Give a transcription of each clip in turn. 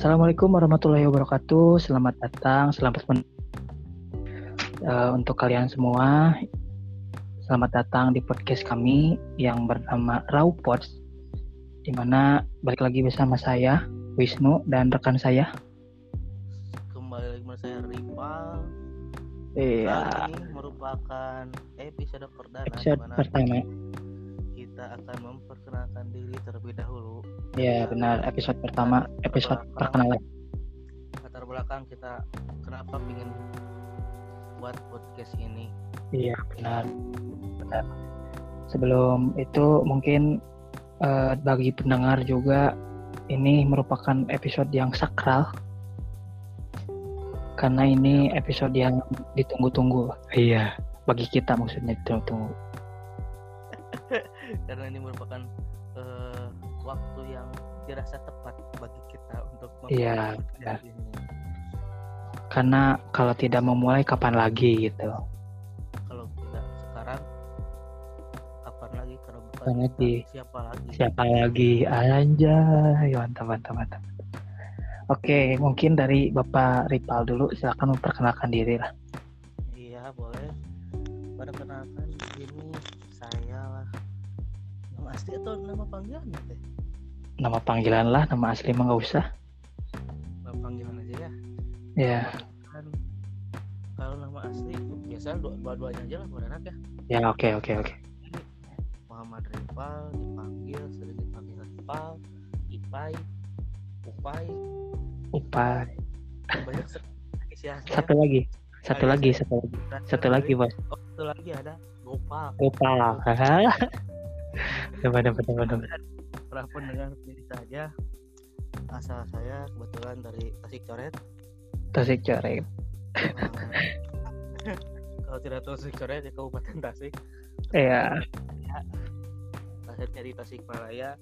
Assalamualaikum warahmatullahi wabarakatuh. Selamat datang, selamat men uh, untuk kalian semua. Selamat datang di podcast kami yang bernama Raw Pods, di mana balik lagi bersama saya Wisnu dan rekan saya. Kembali lagi bersama saya Rival. Iya. Kali ini merupakan episode perdana Episode pertama. kita akan memperkenalkan diri terlebih dahulu. Ya benar. Episode pertama, episode perkenalan. Latar belakang kita kenapa ingin buat podcast ini. Iya benar. Benar. Sebelum itu mungkin eh, bagi pendengar juga ini merupakan episode yang sakral karena ini episode yang ditunggu-tunggu. Iya, bagi kita maksudnya ditunggu-tunggu. Karena ini merupakan eh, waktu yang dirasa tepat bagi kita untuk benar. podcast ini. Karena kalau tidak memulai kapan lagi gitu. Kalau tidak sekarang kapan lagi kalau bukan Kapan lagi? siapa lagi? Siapa lagi? Anjay, mantap mantap mantap. Oke, mungkin dari Bapak Ripal dulu silakan memperkenalkan diri lah. Iya boleh. Perkenalkan asli atau nama panggilan ya teh? Nama panggilan lah, nama asli mah nggak usah. Nama panggilan aja ya. Ya, Kan kalau nama asli biasa dua dua duanya aja lah buat anak ya. ya oke oke oke. Muhammad Rival dipanggil sering dipanggil Rival, Ipai, Upai, Upah. banyak. Satu lagi, satu lagi, satu lagi, satu lagi bos. Oh, satu lagi ada Gopal. Upah. Dapat dapat dapat dapat. Para pendengar pilih saja. Asal saya kebetulan dari Tasik Coret. Tasik coret. Eh, kalau tidak tahu Tasik Coret ya Kabupaten Tasik. Iya. Lahirnya di Tasik Malaya.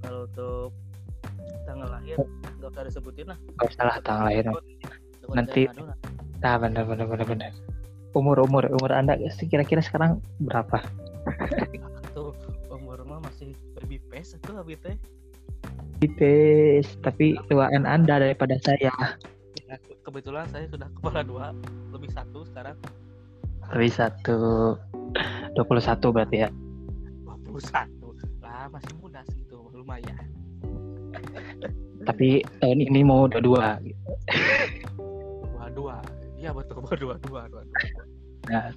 Kalau untuk tanggal lahir nggak usah disebutin lah. Gak salah tanggal lahir. Nanti- lah. Nah, benar benar benar benar. Umur umur umur anda kira-kira sekarang berapa? tuh face itu habis teh. Tapi tuaan anda daripada saya. Ya, kebetulan saya sudah kepala dua lebih satu sekarang Lebih satu 21 berarti ya. 21 lah masih muda segitu lumayan Tapi tahun ini mau udah dua. dua dua iya betul dua dua dua dua Nah.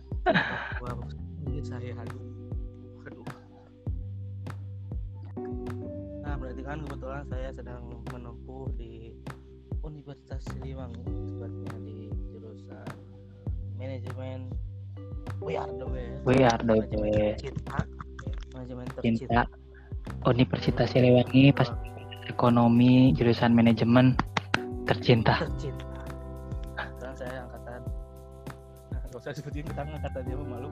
dua aduh nah berarti kan kebetulan saya sedang menempuh di Universitas Siliwangi tepatnya di jurusan manajemen we are the best. We are the best. tercinta manajemen tercinta Cinta. Universitas Siliwangi pas ekonomi jurusan manajemen tercinta. tercinta. Sekarang saya angkatan nah, gak usah sebutin kita angkatan dia mah malu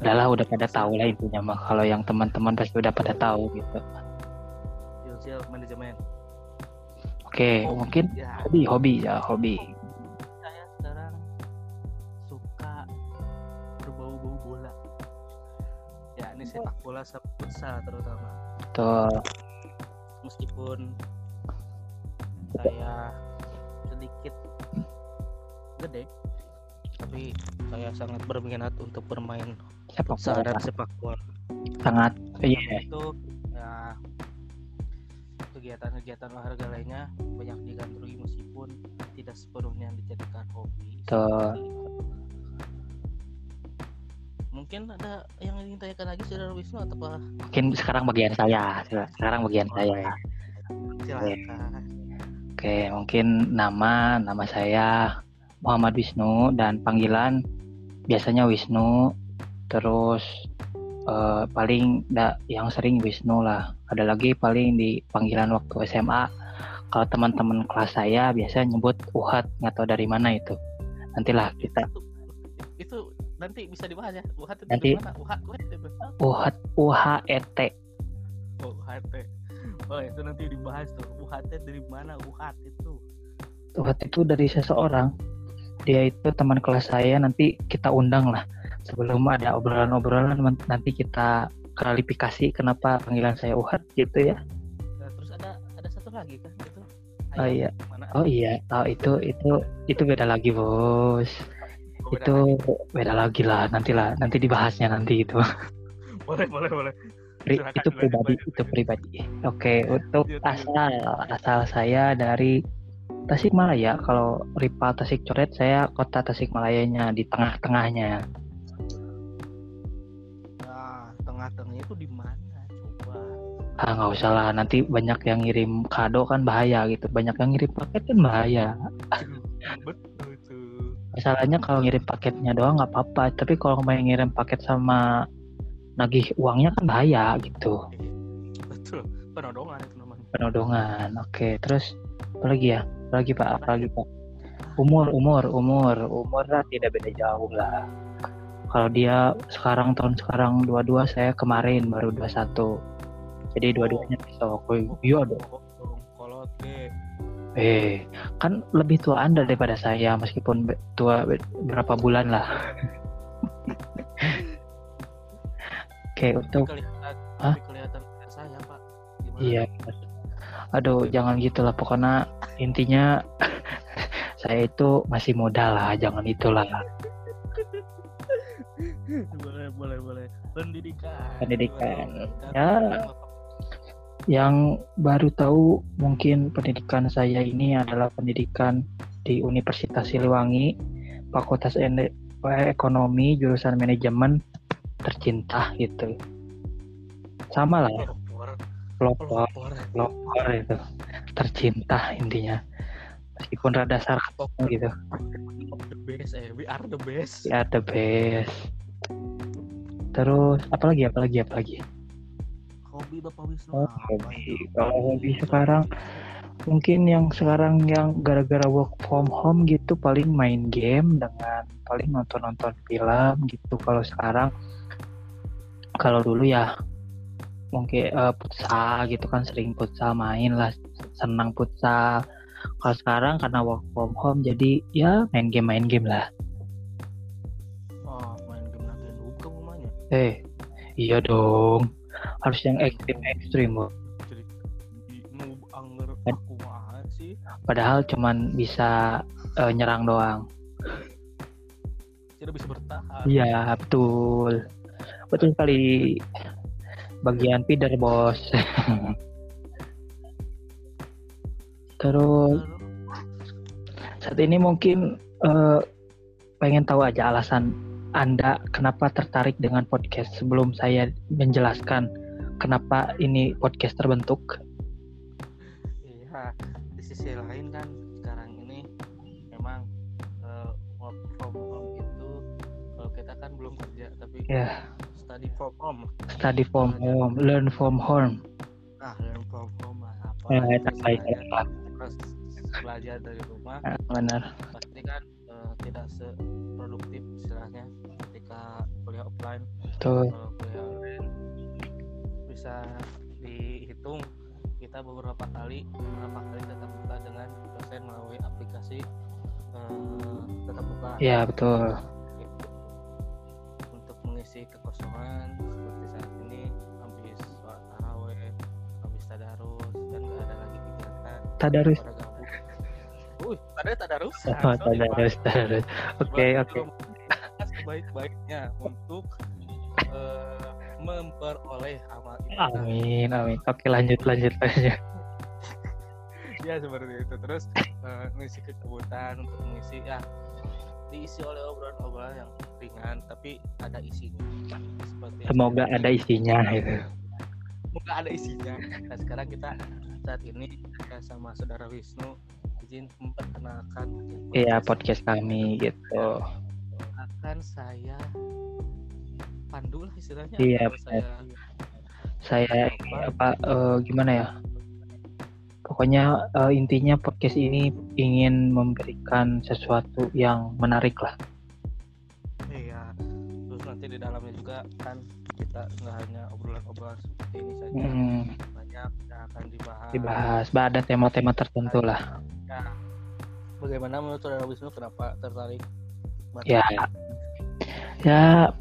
Udahlah udah pada tahu lah intinya mah. Kalau yang teman-teman pasti udah pada tahu gitu. Financial manajemen. Oke, Oh, mungkin ya. hobi hobi ya hobi. saya sekarang suka berbau-bau bola. Ya ini sepak bola futsal terutama. Tuh, meskipun saya sedikit gede tapi saya sangat berminat untuk bermain sepak futsal dan bola sepak bola. Sangat iya. itu ya kegiatan-kegiatan olahraga lainnya banyak digandrungi meskipun tidak sepenuhnya dijadikan hobi. Tuh. mungkin ada yang ingin tanyakan lagi saudara Wisnu atau apa? Mungkin sekarang bagian saya. Sekarang bagian saya. Silakan. Oke, mungkin nama nama saya Muhammad Wisnu dan panggilan biasanya Wisnu. Terus eh, paling da, yang sering Wisnu lah. Ada lagi paling di panggilan waktu SMA. Kalau teman-teman kelas saya biasa nyebut Uhat, nggak tahu dari mana itu. Nantilah kita itu, itu nanti bisa dibahas ya UHT itu Nanti. dari mana UHT itu Uhat UHET. oh UHT oh itu nanti dibahas tuh UHT dari mana UHT itu Uhat itu dari seseorang. Dia itu teman kelas saya nanti kita undang lah. Sebelum ada obrolan-obrolan nanti kita klarifikasi kenapa panggilan saya Uhat gitu ya. Nah, terus ada ada satu lagi kan itu Oh iya. Mana? Oh iya, oh itu itu itu beda lagi bos. Oh, beda itu lagi. beda lagi lah, nanti lah, nanti dibahasnya nanti itu. boleh boleh boleh. Pri- itu pribadi, itu pribadi. Oke, untuk Lanjut, lanjut. asal asal saya dari Tasikmalaya. Kalau Rival Tasik Coret, saya kota Tasikmalayanya di tengah-tengahnya. Nah, tengah-tengahnya itu di mana? Coba. Ah nggak usah lah, nanti banyak yang ngirim kado kan bahaya gitu. Banyak yang ngirim paket kan bahaya. Betul tuh. Masalahnya kalau ngirim paketnya doang nggak apa-apa, tapi kalau main ngirim paket sama nagih uangnya kan bahaya gitu. Betul. Penodongan itu namanya. penodongan oke terus apa lagi ya lagi pak apa lagi pak. Umur umur umur. Umur lah tidak beda jauh lah. Kalau dia sekarang tahun sekarang 22 saya kemarin baru 21 jadi dua-duanya besok. Oh, iya dong. Burung kolot eh kan lebih tua anda daripada saya meskipun tua be- berapa bulan lah. Oke untuk Tapi kelihatan, Hah? kelihatan saya pak. Gimana? Iya. Aduh, jangan gitulah. Pokoknya intinya saya itu masih muda lah. Jangan itulah. boleh boleh boleh. Pendidikan. Pendidikan. Ya. Yang baru tahu mungkin pendidikan saya ini adalah pendidikan di Universitas Siliwangi, Fakultas Ekonomi, jurusan manajemen tercinta gitu. Sama lah, Pelopor. pelopor, Pelopor. itu tercinta intinya. Meskipun rada sarkas gitu. The best eh. We are the best. Ya the best. Terus apalagi apalagi apalagi. Hobi Bapak Wisnu. Oh, apa hobi. Kalau hobi sekarang mungkin yang sekarang yang gara-gara work from home gitu paling main game dengan paling nonton-nonton film gitu. Kalau sekarang kalau dulu ya mungkin eh, futsal gitu kan sering futsal main lah senang futsal. Kalau sekarang karena work from home jadi ya main game main game lah. Oh, main game nanti buka rumahnya. Eh, iya dong. Harus yang. Jadi aku mah sih. Padahal cuman bisa eh, nyerang doang. Tidak bisa bertahan. Iya, betul. Betul sekali. Bagian feeder, Bos. Terus saat ini mungkin eh, pengen tahu aja alasan Anda kenapa tertarik dengan podcast sebelum saya menjelaskan kenapa ini podcast terbentuk. Iya, di sisi lain kan sekarang ini memang eh, work from home itu kalau kita kan belum kerja tapi Ya, study from home. study from home, learn from home. Nah, learn from home lah apa? Ya, baik, belajar, terus belajar dari rumah Nah, benar. pasti kan eh, tidak seproduktif istilahnya ketika kuliah offline Betul. kalau kuliah online bisa dihitung kita beberapa kali beberapa kali tetap muka dengan dosen melalui aplikasi eh, tetap muka Iya, betul. Mengisi kekosongan seperti saat ini habis sholat taraweh habis tadarus dan gak ada lagi kegiatan Tadarus. Wih, tadi tadarus Oh, tadarus, tadarus. Oke, oke. sebaik-baiknya untuk eh, memperoleh amal ibadah. Amin, amin. Oke, lanjut, lanjut, lanjut. ya seperti itu terus eh, mengisi kekebutan untuk mengisi ya diisi oleh obrolan-obrolan yang ringan tapi ada isinya seperti Semoga ada isinya gitu. semoga ada isinya nah sekarang kita saat ini kita sama saudara Wisnu izin memperkenalkan Iya, podcast podcast kami gitu. akan saya pandu lah istilahnya Iya, saya Saya apa eh, gimana ya? Pokoknya eh, intinya podcast ini ingin memberikan sesuatu yang menarik lah. iya. Terus nanti di dalamnya juga kan kita nggak hanya obrolan-obrolan seperti ini saja. Hmm, banyak yang akan dibahas. Dibahas, bah, ada tema-tema tertentu lah. Ya. bagaimana menurut saudara Wisnu? Kenapa tertarik? Ya, ya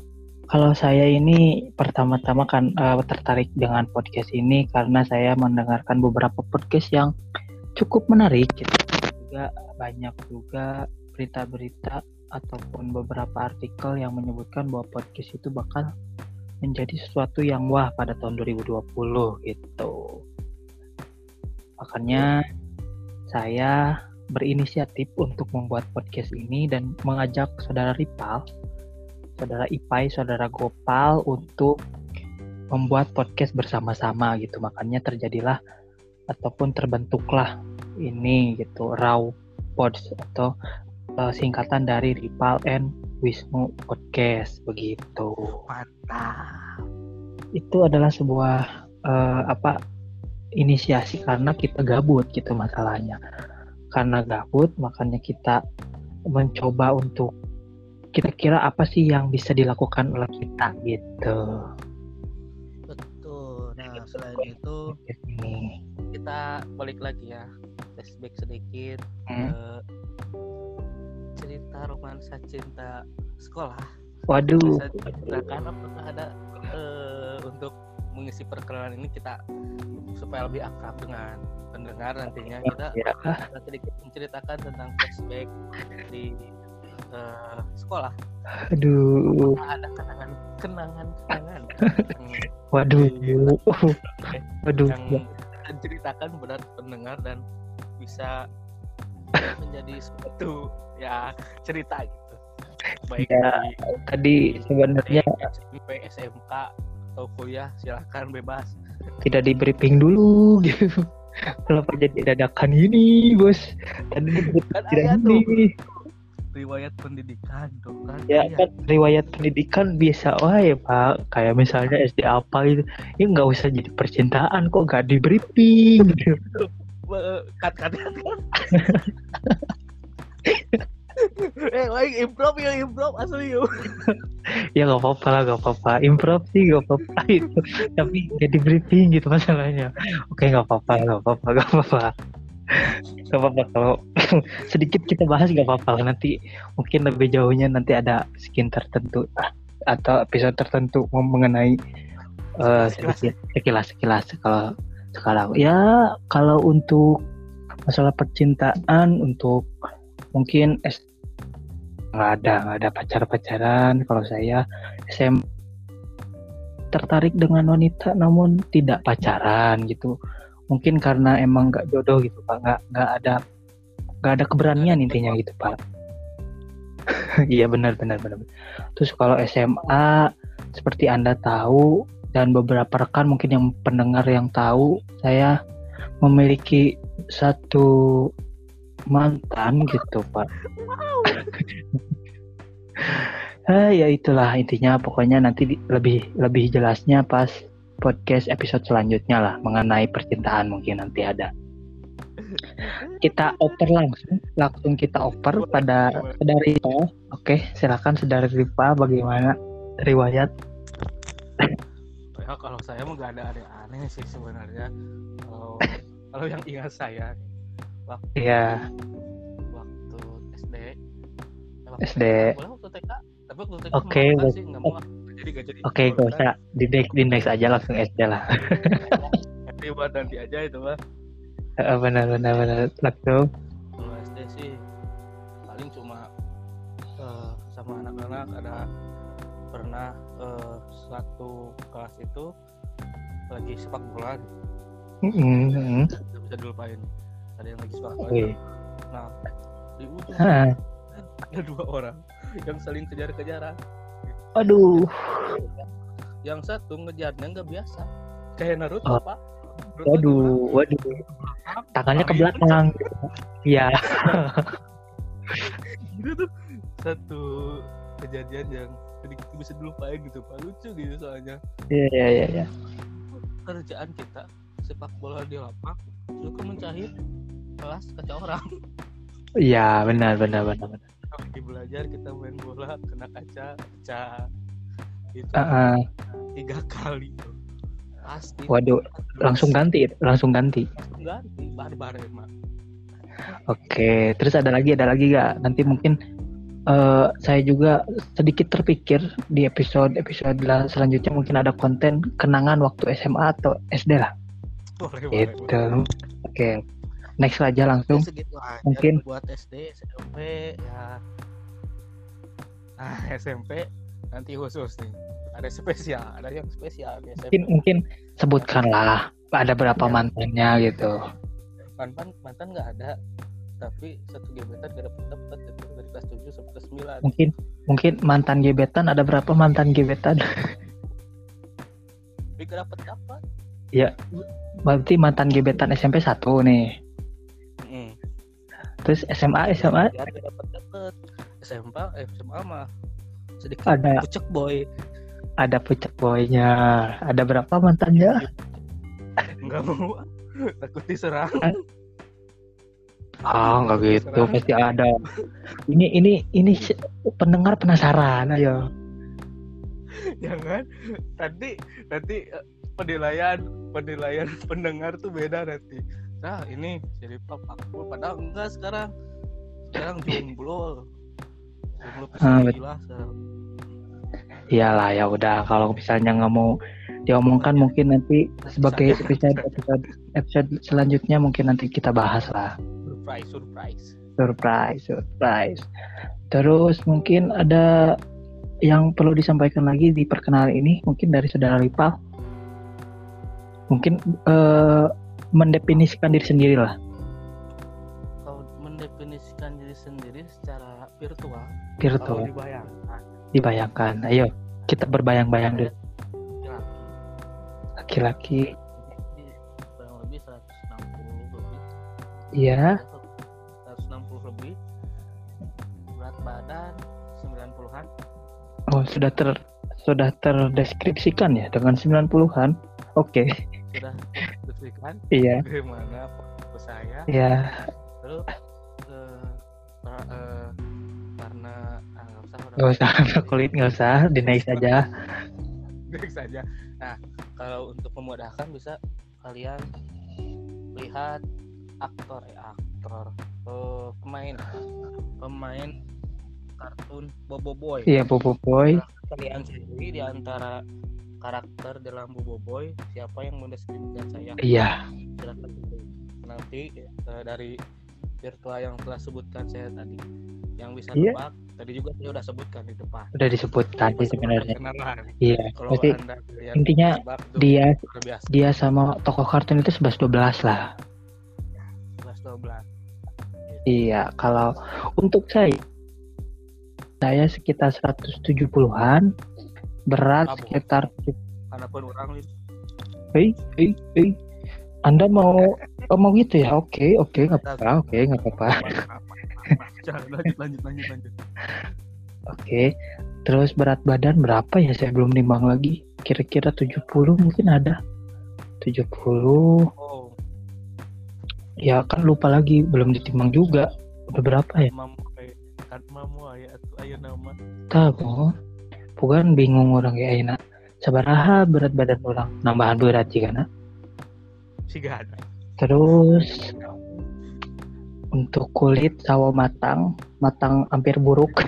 kalau saya ini pertama-tama kan eh, tertarik dengan podcast ini karena saya mendengarkan beberapa podcast yang cukup menarik gitu. Juga banyak juga berita-berita ataupun beberapa artikel yang menyebutkan bahwa podcast itu bakal menjadi sesuatu yang wah pada tahun 2020 gitu. Makanya saya berinisiatif untuk membuat podcast ini dan mengajak saudara Ripal, saudara Ipai, saudara Gopal untuk membuat podcast bersama-sama gitu. Makanya terjadilah ataupun terbentuklah ini gitu Raw Pods atau uh, singkatan dari Ripal and Wisnu Podcast begitu. Mantap. Itu adalah sebuah uh, apa inisiasi karena kita gabut gitu masalahnya. Karena gabut makanya kita mencoba untuk kira-kira apa sih yang bisa dilakukan oleh kita gitu. Betul. Nah, selain itu Ini. kita balik lagi ya. Flashback sedikit Hmm. ke cerita romansa cinta sekolah. Waduh, Bisa diceritakan apakah ada eh, untuk mengisi perkenalan ini kita supaya lebih akrab dengan pendengar nantinya kita ya. sedikit menceritakan tentang flashback di eh, sekolah. Aduh, ada kenangan kenangan kenangan waduh, waduh. yang ceritakan benar pendengar dan bisa menjadi suatu ya cerita gitu baik Ya, di Tadi sebenarnya SMP, SMK atau kuliah silahkan bebas tidak di briefing dulu gitu. Kenapa jadi dadakan ini, bos? Tadi kan tidak ada tuh ini. Riwayat pendidikan tuh kan Ya Iya. kan riwayat pendidikan biasa wah ya pak. Kayak misalnya SD apa gitu. Ya nggak usah jadi percintaan kok nggak di briefing. Gitu. Cut cut. eh baik improv ya improv asli yuk ya nggak apa-apa lah nggak apa-apa. Improv sih nggak apa-apa itu. Tapi nggak di briefing gitu masalahnya. Oke nggak apa-apa nggak apa-apa nggak apa-apa. Gak apa-apa kalau sedikit kita bahas gak apa-apa. Nanti mungkin lebih jauhnya nanti ada skin tertentu ah, atau episode tertentu mengenai eh, Sekilas. sekilas sekilas kalau sekarang. Ya kalau untuk masalah percintaan untuk mungkin S nggak ada nggak ada pacar pacaran kalau saya SM tertarik dengan wanita namun tidak pacaran gitu mungkin karena emang nggak jodoh gitu pak. Nggak nggak ada nggak ada keberanian intinya gitu pak. Iya benar benar benar terus kalau SMA seperti anda tahu dan beberapa rekan mungkin yang pendengar yang tahu saya memiliki satu mantan gitu pak. Ah, ya itulah intinya. Pokoknya nanti di- lebih lebih jelasnya pas podcast episode selanjutnya lah mengenai percintaan mungkin nanti ada. Kita oper langsung langsung kita oper pada Ripa oke silakan saudara Ripa bagaimana riwayat? Ya kalau saya mah gak ada aneh-aneh sih sebenarnya. Kalau kalau yang ingat saya waktu ya waktu SD waktu SD. TK, boleh waktu TK tapi waktu TK Oke, mau gak- sih nggak mau nggak jadi gak jadi oke gak usah. di next di next aja langsung SD lah. Tapi buat nanti aja itu mah benar benar benar. Langsung kalau SD sih paling cuma eh, sama anak-anak. Ada pernah eh, satu kelas itu lagi sepak bola. Mm-mm. nggak bisa dilupain. Ada yang lagi sepak bola. Oke. nah di ujung ada dua orang yang saling kejar-kejaran aduh yang satu ngejarnya nggak biasa. Kayak Naruto Oh. pak. Naruto waduh waduh. Tangannya ke belakang. Iya. Gitu tuh satu kejadian yang sedikit bisa dilupain gitu pak. Lucu gitu soalnya. Iya iya iya iya. kerjaan kita sepak bola di lapang suka mencahit kelas kaca orang. Iya benar benar benar benar lagi belajar kita main bola kena kaca pecah itu ah. tiga kali tuh pasti waduh langsung ganti langsung ganti langsung ganti barbar emang Oke, terus ada lagi, ada lagi gak? Nanti mungkin eh, saya juga sedikit terpikir di episode episode la- selanjutnya mungkin ada konten kenangan waktu SMA atau SD lah. boleh boleh, boleh. Gitu. Oke. Next aja Ya, langsung. segitu aja Mungkin. buat SD SMP ya. Nah SMP nanti khusus nih. Ada spesial ada yang spesial di SMP mungkin mungkin sebutkanlah ada berapa Ya. mantannya gitu. Mantan mantan nggak ada tapi satu gebetan gak dapet dapet itu dari kelas 7 sampai kelas 9 mungkin mungkin mantan gebetan ada berapa mantan gebetan? Tapi gak dapet dapat berarti mantan gebetan SMP satu nih terus SMA SMA ya SMA SMA mah sedikit Ada. pucek boy. Ada pucuk boynya. Ada berapa mantannya? Nggak mau. Takut diserang. Ah nggak gitu. pasti ada. Ini ini ini pendengar penasaran ayo. Jangan. Nanti nanti eh, penilaian penilaian pendengar tuh beda nanti nah ini jadi aku padahal enggak sekarang. Sekarang jomblo. Jomblo Ah, gila sekarang. Iyalah ya udah. Kalau misalnya nggak mau diomongkan mungkin nanti sebagai episode episode episode selanjutnya mungkin nanti kita bahas lah. Surprise surprise. Surprise surprise. Terus mungkin ada yang perlu disampaikan lagi di perkenalan ini? Mungkin dari saudara Ripal mungkin eh, mendefinisikan diri sendiri lah. Kalau mendefinisikan diri sendiri secara virtual virtual. dibayangkan. Dibayangkan. Ayo kita berbayang-bayang dulu. Laki-laki. Kurang lebih 160 lebih. Iya. 160 lebih. Berat badan 90-an oh sudah ter sudah terdeskripsikan ya dengan 90-an oke. Sudah deskripsikan iya. Bagaimana foto saya? Iya. Terus eh, pra- eh, karena ah, nggak usah nggak usah kulit. nggak usah dinaik saja Next saja nah kalau untuk memudahkan bisa kalian lihat aktor eh aktor eh, pemain pemain kartun Bobo Boy. Iya Bobo Boy. Kalian sendiri di antara karakter dalam Bobo Boy siapa yang mendeskripsikan saya iya. Silakan nanti eh, dari virtual yang telah sebutkan saya tadi yang bisa Iya. tebak tadi juga saya udah sebutkan di depan. Udah disebut tadi sebenarnya. Iya kalau Berarti anda intinya tebak dia dia sama tokoh kartun itu 11 12 lah. 11 12 iya kalau untuk saya saya sekitar 170-an berat Abo. sekitar karena pun orang hei hei hei anda mau oh, mau gitu ya oke oke nggak apa-apa oke nggak apa-apa lanjut lanjut lanjut lanjut Oke, terus berat badan berapa ya? Saya belum nimbang lagi. Kira-kira 70 mungkin ada. 70. oh Ya kan lupa lagi, belum ditimbang juga. Udah berapa ya? mamu kan mamu atuh aya nama Tahu. Bukan bingung orang ya enak. Sabaraha berat badan orang. Nambahan berat na. sih gak Terus untuk kulit sawo matang, matang hampir buruk.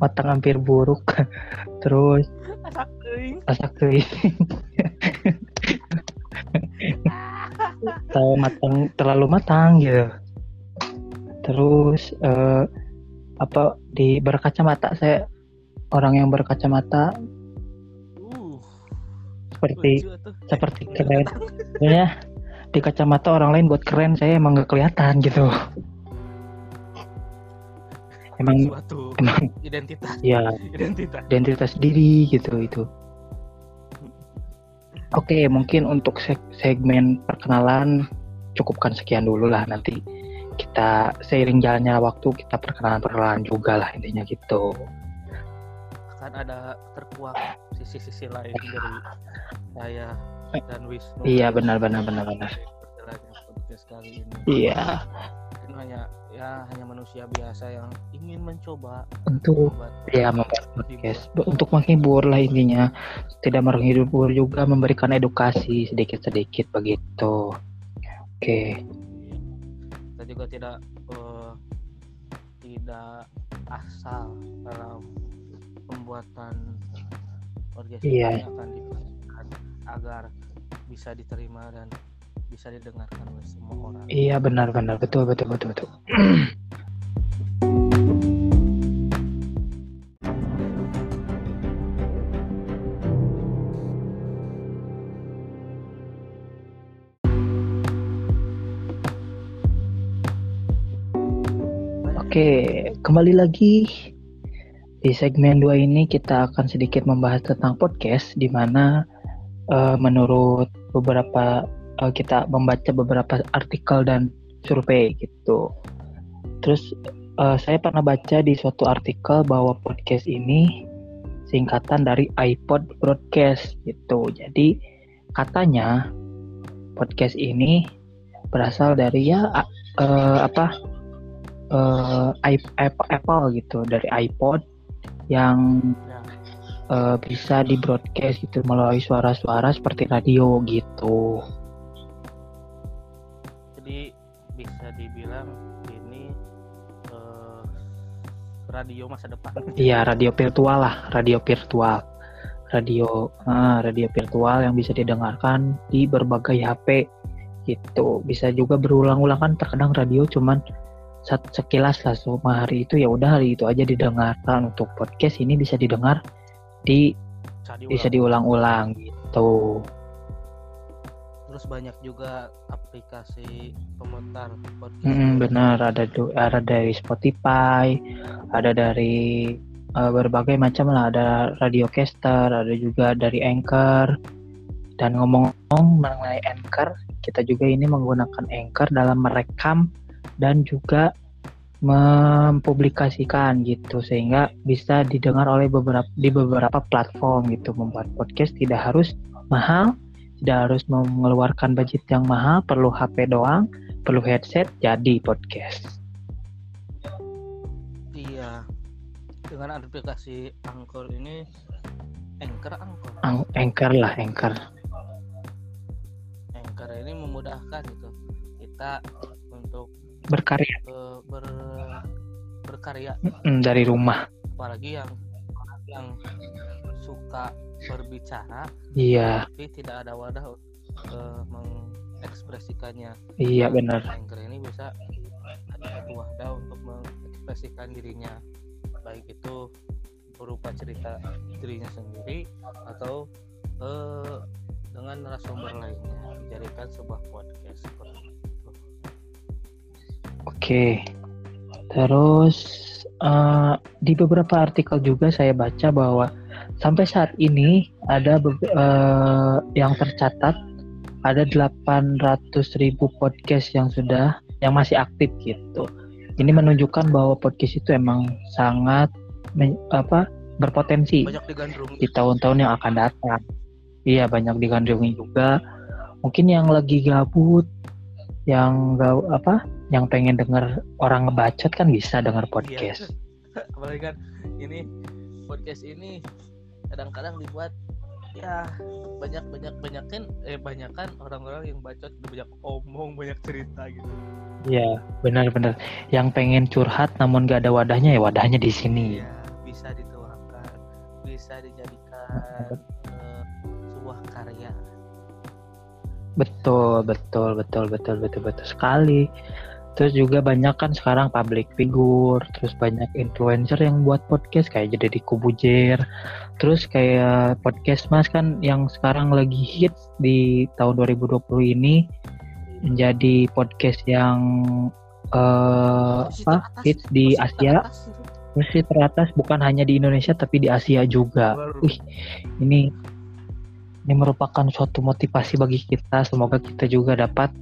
matang hampir buruk. Terus asak teuing rasa kering tahu matang terlalu matang gitu terus eh, apa di berkacamata? Saya orang yang berkacamata. Uh seperti seperti keren. Ya di kacamata orang lain buat keren saya emang nggak kelihatan gitu. Emang suatu emang identitas. ya identitas. identitas diri gitu itu. Oke, mungkin untuk seg- segmen perkenalan cukupkan sekian dulu lah nanti kita seiring jalannya waktu kita perkenalan perkenalan juga lah intinya gitu. akan ada terkuak sisi-sisi lain dari saya dan Wisnu Iya benar benar benar benar. perjalanan podcast kali ini Iya hanya ya hanya manusia biasa yang ingin mencoba untuk membuat ya membuat podcast untuk menghibur lah intinya tidak menghibur juga memberikan edukasi sedikit sedikit begitu. Oke. kita juga tidak eh, tidak asal dalam pembuatan podcast Iya. ini akan diperhatikan agar bisa diterima dan bisa didengarkan oleh semua orang. Iya benar-benar betul betul betul betul Oke, kembali lagi di segmen 2 ini kita akan sedikit membahas tentang podcast di mana uh, menurut beberapa uh, kita membaca beberapa artikel dan survei gitu. Terus uh, saya pernah baca di suatu artikel bahwa podcast ini singkatan dari iPod Broadcast gitu. Jadi katanya podcast ini berasal dari ya uh, apa uh, Apple gitu dari iPod yang uh, bisa di broadcast gitu melalui suara-suara seperti radio gitu. Jadi bisa dibilang ini uh, radio masa depan. Iya radio virtual lah, radio virtual, radio uh, radio virtual yang bisa didengarkan di berbagai HP gitu. Bisa juga berulang-ulang kan terkadang radio cuman sekilas lah semua hari itu ya udah hari itu aja didengarkan untuk podcast ini bisa didengar di bisa diulang. diulang-ulang gitu. Terus banyak juga aplikasi pemutar podcast. Hmm, benar ada ada dari Spotify ada dari uh, berbagai macam lah ada radio caster ada juga dari Anchor. Dan ngomong-ngomong mengenai Anchor kita juga ini menggunakan Anchor dalam merekam dan juga mempublikasikan gitu sehingga bisa didengar oleh beberapa di beberapa platform gitu. Membuat podcast tidak harus mahal tidak harus mengeluarkan budget yang mahal perlu HP doang perlu headset jadi podcast. Iya. Dengan aplikasi Anchor ini Anchor Anchor. Ang Anchor lah Anchor. Anchor ini memudahkan gitu. Kita berkarya. Uh, ber, berkarya. Mm, dari rumah. Apalagi yang yang suka berbicara iya. tapi tidak ada wadah uh, mengekspresikannya. Iya benar. Anchor ini bisa ada satu wadah untuk mengekspresikan dirinya. Baik itu berupa cerita dirinya sendiri atau uh, dengan narasumber lainnya dijadikan sebuah podcast Oke. Terus uh, di beberapa artikel juga saya baca bahwa sampai saat ini ada uh, yang tercatat ada 800 ribu podcast yang sudah yang masih aktif gitu. Ini menunjukkan bahwa podcast itu emang sangat men, apa berpotensi di tahun-tahun yang akan datang. Iya banyak digandrungi juga. Mungkin yang lagi gabut, yang gak apa yang pengen denger orang ngebacot kan bisa denger iya. podcast. Iya. Apalagi kan ini podcast ini kadang-kadang dibuat ya banyak banyak banyakin eh banyak kan orang-orang yang bacot banyak omong banyak cerita gitu. Iya benar-benar yang pengen curhat namun gak ada wadahnya ya wadahnya di sini. Iya bisa dituangkan bisa dijadikan Betul betul betul betul betul betul sekali. Terus juga banyak kan sekarang public figure terus banyak influencer yang buat podcast kayak jadi di Kubujer terus kayak podcast mas kan yang sekarang lagi hits di tahun 2020 ini menjadi podcast yang uh, apa hits di Asia. masih teratas bukan hanya di Indonesia tapi di Asia juga. Wih, ini ini merupakan suatu motivasi bagi kita semoga kita juga dapat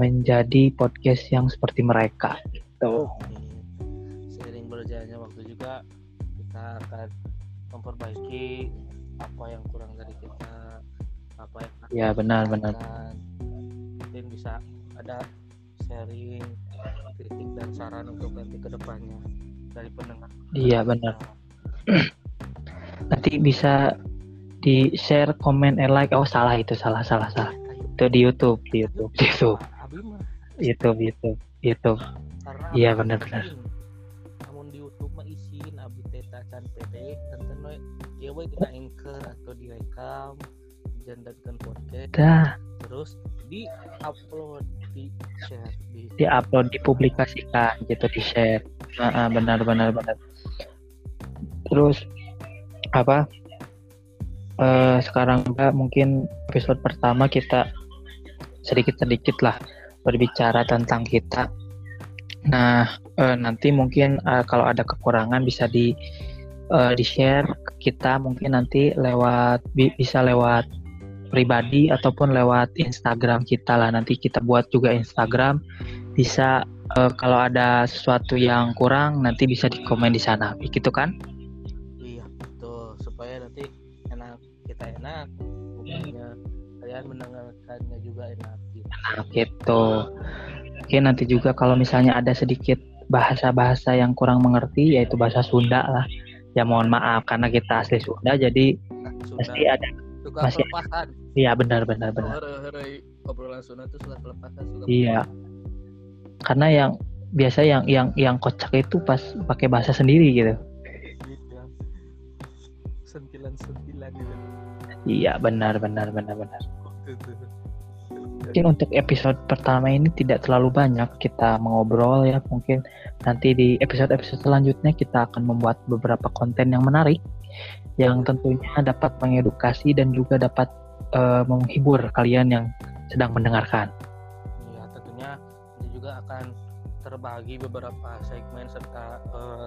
menjadi podcast yang seperti mereka gitu. Seiring berjalannya waktu juga kita akan memperbaiki apa yang kurang dari kita, apa yang ya benar benar. Mungkin bisa ada sharing kritik dan saran untuk nanti ke depannya dari pendengar. Iya benar. nanti bisa di share, komen, and like. Oh salah itu salah salah salah. Itu di YouTube, di YouTube, di YouTube. YouTube YouTube YouTube. Iya benar-benar namun di YouTube mah isin abdi teta pede tenten we ya we dina anchor atau direkam dijadikan podcast. Dah. Terus di upload di share di di upload dipublikasikan gitu di share. Nah, benar benar benar. Terus apa eh, sekarang juga mungkin episode pertama kita sedikit sedikit lah berbicara tentang kita. Nah eh, nanti mungkin eh, kalau ada kekurangan bisa di eh, di share ke kita. Mungkin nanti lewat bi- bisa lewat pribadi ataupun lewat Instagram kita lah. Nanti kita buat juga Instagram. Bisa eh, kalau ada sesuatu yang kurang nanti bisa di komen di sana. Gitu kan enak bukannya kalian mendengarkannya juga enak gitu. gitu oke nanti juga kalau misalnya ada sedikit bahasa-bahasa yang kurang mengerti yaitu bahasa Sunda lah ya mohon maaf karena kita asli Sunda jadi Nah, pasti Sunda ada suka masih- kelepasan iya benar benar benar obrolan Sunda tuh suka kelepasan suka Iya. karena yang biasa yang yang yang kocak itu pas pakai bahasa sendiri gitu Iya. gitu. Iya benar benar benar benar. Mungkin untuk episode pertama ini tidak terlalu banyak kita mengobrol ya mungkin nanti di episode-episode selanjutnya kita akan membuat beberapa konten yang menarik yang tentunya dapat mengedukasi dan juga dapat eh, menghibur kalian yang sedang mendengarkan. Iya, tentunya ini juga akan terbagi beberapa segmen serta eh,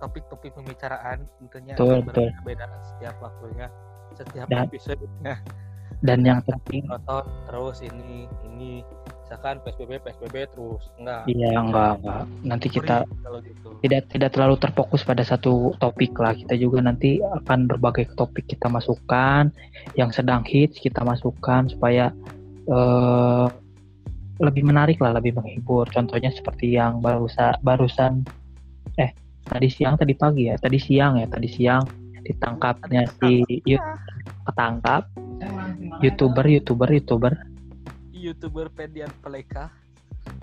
topik-topik pembicaraan. Tentunya Betul, akan betul. berbeda setiap waktunya, setiap Dan- episode-nya. dan yang penting Contoh terus ini ini. Misalkan PSBB PSBB terus. Enggak. iya enggak enggak. Nanti kita kalau gitu. tidak tidak terlalu terfokus pada satu topik lah. Kita juga nanti akan berbagai topik kita masukkan. Yang sedang hits kita masukkan supaya eh, lebih menarik lah lebih menghibur. Contohnya seperti yang barusan barusan eh tadi siang tadi pagi ya? Tadi siang ya tadi siang ditangkapnya si Yu- ketangkap. Youtuber youtuber youtuber. Youtuber Pedian Peleka.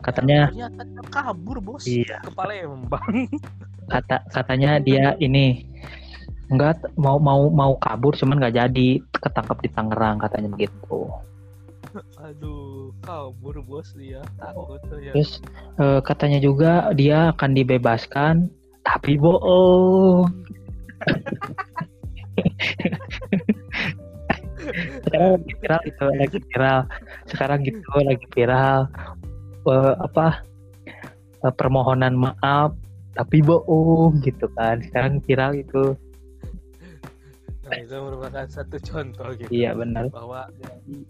Katanya ternyata kabur bos iya. ke Palembang. Kata katanya dia ini enggak mau mau mau kabur cuman nggak jadi ketangkap di Tangerang katanya begitu. Aduh kabur bos dia. Takut tuh ya. Terus eh, katanya juga dia akan dibebaskan tapi bohong sekarang lagi viral itu lagi viral. Sekarang gitu lagi viral. Eh, apa? Eh, permohonan maaf tapi bohong gitu kan. Sekarang viral itu nah itu merupakan satu contoh gitu. Iya benar. Bahwa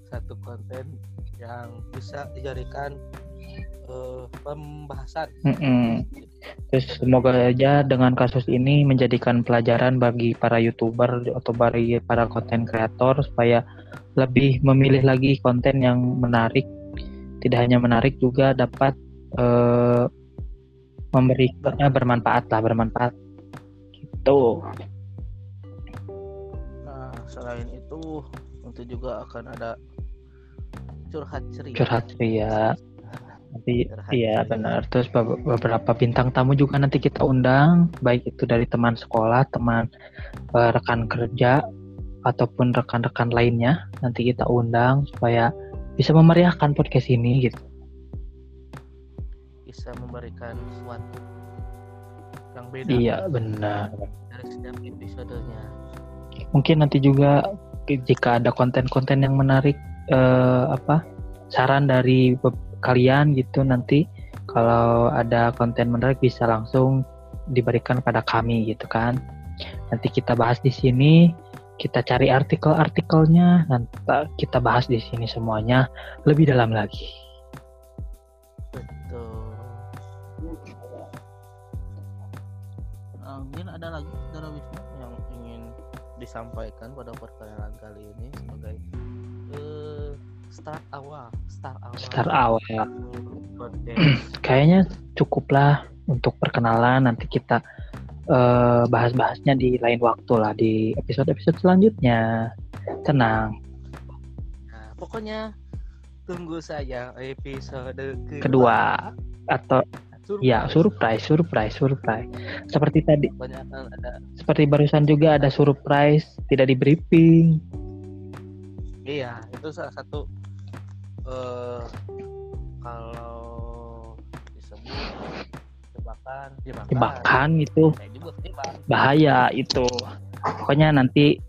satu konten yang bisa dijadikan eh, pembahasan Mm-mm. Terus semoga aja dengan kasus ini menjadikan pelajaran bagi para youtuber atau bagi para konten kreator supaya lebih memilih lagi konten yang menarik. Tidak hanya menarik juga dapat memberi eh, bermanfaat lah bermanfaat. Gitu. nah selain itu nanti juga akan ada curhat ceria Curhat ceria. Nanti iya benar. Terus be- beberapa bintang tamu juga nanti kita undang, baik itu dari teman sekolah, teman eh, rekan kerja ataupun rekan-rekan lainnya. Nanti kita undang supaya bisa memeriahkan podcast ini gitu. bisa memberikan sesuatu yang beda Iya, benar. dari setiap episodenya Mungkin nanti juga jika ada konten-konten yang menarik eh, apa saran dari kalian gitu nanti kalau ada konten menarik bisa langsung diberikan pada kami gitu kan. Nanti kita bahas di sini, kita cari artikel-artikelnya, nanti kita bahas di sini semuanya lebih dalam lagi. betul Nah, mungkin ada lagi saudara yang ingin disampaikan pada perkenalan kali ini sebagai eh, start awal start awal Start awal. Kayaknya cukuplah untuk perkenalan. Nanti kita eh, bahas-bahasnya di lain waktu lah di episode-episode selanjutnya. Tenang. nah, pokoknya tunggu saja episode kedua, Kedua atau Surprise. ya surprise, surprise, surprise. Seperti tadi, ada seperti barusan juga ada surprise, tidak di briefing. Iya itu salah satu eh kalau disebut jebakan. Jebakan. Jebakan itu kejebak bahaya itu. Pokoknya nanti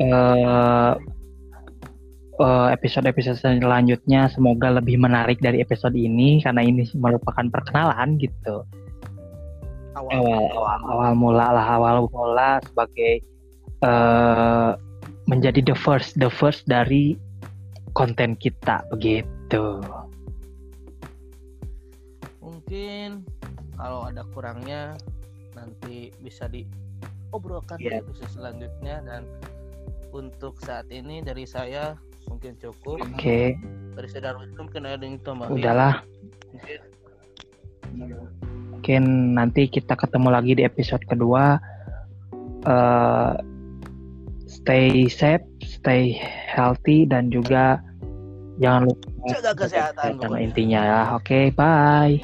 eh eh, episode-episode selanjutnya semoga lebih menarik dari episode ini karena ini merupakan perkenalan gitu. Awal awal. Awal, awal mula lah awal mula sebagai eh menjadi the first the first dari konten kita begitu. Mungkin kalau ada kurangnya nanti bisa diobrolkan Iya. di episode selanjutnya. Dan untuk saat ini dari saya mungkin cukup. Oke. Dari saya Darwin mungkin ada yang tambahin udahlah. Mungkin. Mungkin nanti kita ketemu lagi di episode kedua. Eh stay safe stay healthy dan juga jangan lupa jaga kesehatan pokoknya. intinya ya oke bye